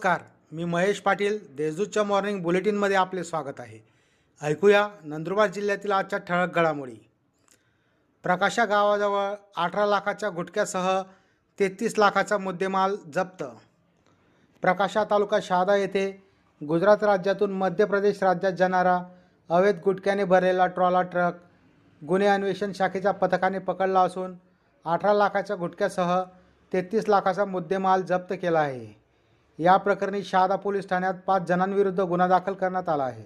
नमस्कार मी महेश पाटील देशदूतच्या मॉर्निंग बुलेटिनमध्ये आपले स्वागत आहे. ऐकूया नंदुरबार जिल्ह्यातील आजच्या ठळक घडामोडी. प्रकाशा गावाजवळ अठरा लाखाच्या गुटख्यासह तेहतीस लाखाचा मुद्देमाल जप्त. प्रकाशा तालुका शहादा येथे गुजरात राज्यातून मध्य प्रदेश राज्यात जाणारा अवैध गुटख्याने भरलेला ट्रॉला ट्रक गुन्हे अन्वेषण शाखेच्या पथकाने पकडला असून अठरा लाखाच्या गुटख्यासह तेहतीस लाखाचा मुद्देमाल जप्त केला आहे. या प्रकरणी शहादा पोलीस ठाण्यात पाच जणांविरुद्ध गुन्हा दाखल करण्यात आला आहे.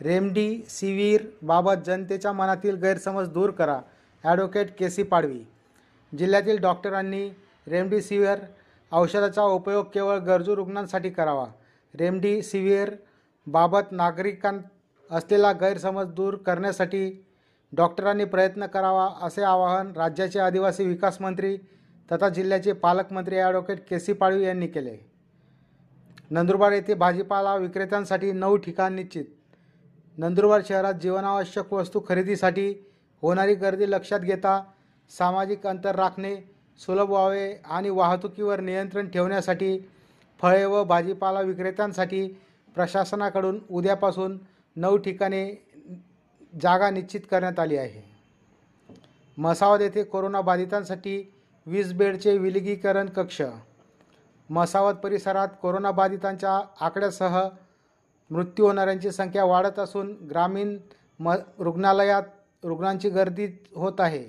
रेमडी सिवीर बाबत जनतेच्या मनातील गैरसमज दूर करा ॲडव्होकेट के सी पाडवी. जिल्ह्यातील डॉक्टरांनी रेमडीसिव्हिर औषधाचा उपयोग केवळ गरजू रुग्णांसाठी करावा. रेमडीसिव्हिर बाबत नागरिकां असलेला गैरसमज दूर करण्यासाठी डॉक्टरांनी प्रयत्न करावा असे आवाहन राज्याचे आदिवासी विकास मंत्री तथा जिल्ह्याचे पालकमंत्री ॲडव्होकेट के सी पाडवी यांनी केले. नंदुरबार येथे भाजीपाला विक्रेत्यांसाठी नऊ ठिकाण निश्चित. नंदुरबार शहरात जीवनावश्यक वस्तू खरेदीसाठी होणारी गर्दी लक्षात घेता सामाजिक अंतर राखणे सुलभ व्हावे आणि वाहतुकीवर नियंत्रण ठेवण्यासाठी फळे व भाजीपाला विक्रेत्यांसाठी प्रशासनाकडून उद्यापासून नऊ ठिकाणे जागा निश्चित करण्यात आली आहे. मसावद येथे कोरोनाबाधितांसाठी वीस बेडचे विलगीकरण कक्ष मसावत परिसरात कोरोनाबाधितांच्या आकड्यासह मृत्यू होणाऱ्यांची संख्या वाढत असून ग्रामीण म रुग्णालयात रुग्णांची गर्दी होत आहे.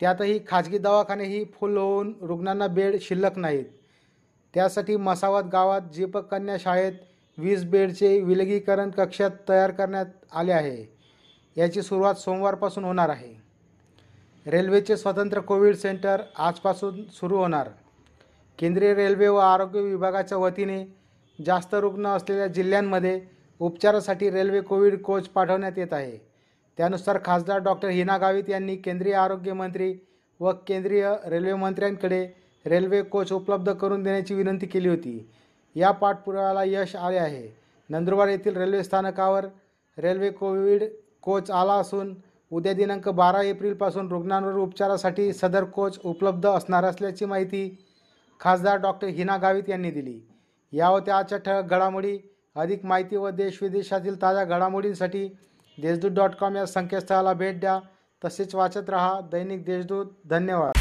त्यातही खाजगी दवाखानेही फुल होऊन रुग्णांना बेड शिल्लक नाहीत. त्यासाठी मसावत गावात दीपक कन्या शाळेत वीस बेडचे विलगीकरण कक्षात तयार करण्यात आले आहे. याची सुरुवात सोमवारपासून होणार आहे. रेल्वेचे स्वतंत्र कोविड सेंटर आजपासून सुरू होणार. केंद्रीय रेल्वे व आरोग्य विभागाच्या वतीने जास्त रुग्ण असलेल्या जिल्ह्यांमध्ये उपचारासाठी रेल्वे कोविड कोच पाठवण्यात येत आहे. त्यानुसार खासदार डॉक्टर हिना गावित यांनी केंद्रीय आरोग्यमंत्री व केंद्रीय रेल्वे मंत्र्यांकडे रेल्वे कोच उपलब्ध करून देण्याची विनंती केली होती. या पाठपुराव्याला यश आले आहे. नंदुरबार येथील रेल्वे स्थानकावर रेल्वे कोविड कोच आला असून उद्या दिनांक बारा एप्रिलपासून रुग्णांवर उपचारासाठी सदर कोच उपलब्ध असणार असल्याची माहिती खासदार डॉक्टर हिना गावित यांनी दिली. या होत्या आजच्या ठळक घडामोडी. अधिक माहिती व देशविदेशातील ताज्या घडामोडींसाठी देशदूत डॉट कॉम या संकेतस्थळाला भेट द्या. तसेच वाचत रहा दैनिक देशदूत. धन्यवाद.